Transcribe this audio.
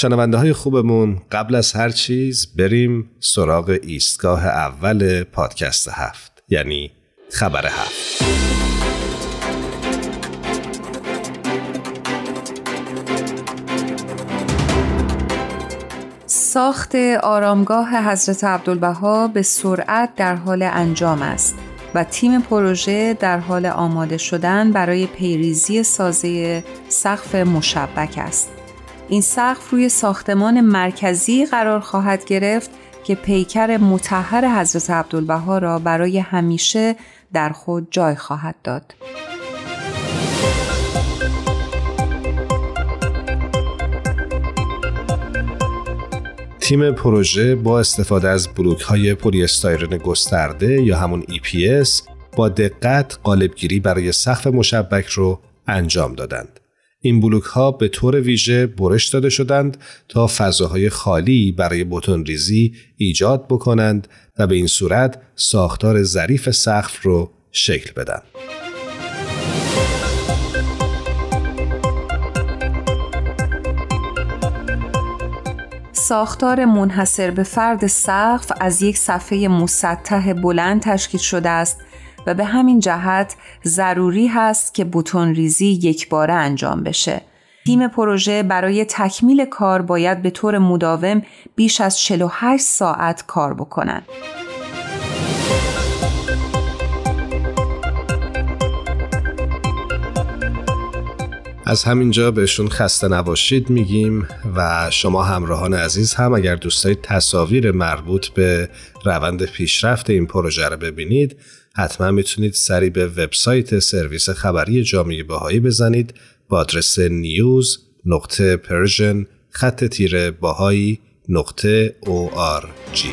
شنونده های خوبمون قبل از هر چیز بریم سراغ ایستگاه اول پادکست هفت یعنی خبر هفت ساخت آرامگاه حضرت عبدالبها به سرعت در حال انجام است و تیم پروژه در حال آماده شدن برای پیریزی سازه سقف مشبک است. این سقف روی ساختمان مرکزی قرار خواهد گرفت که پیکر متحر حضرت عبدالبها را برای همیشه در خود جای خواهد داد. تیم پروژه با استفاده از بلوک های پلی استایرن گسترده یا همون EPS با دقت قالبگیری برای سقف مشبک رو انجام دادند. این بلوک ها به طور ویژه برش داده شدند تا فضاهای خالی برای بتون ریزی ایجاد بکنند و به این صورت ساختار ظریف سقف رو شکل بدن. ساختار منحصر به فرد سقف از یک صفحه مسطح بلند تشکیل شده است و به همین جهت ضروری هست که بوتون ریزی یک باره انجام بشه. تیم پروژه برای تکمیل کار باید به طور مداوم بیش از 48 ساعت کار بکنند. از همینجا بهشون خسته نباشید میگیم و شما همراهان عزیز هم اگر دوست تصاویر مربوط به روند پیشرفت این پروژه رو ببینید حتما می‌تونید سری به وبسایت سرویس خبری جامعه بهایی بزنید با آدرس news نقطه Persian خط تیره Bahai نقطه جی.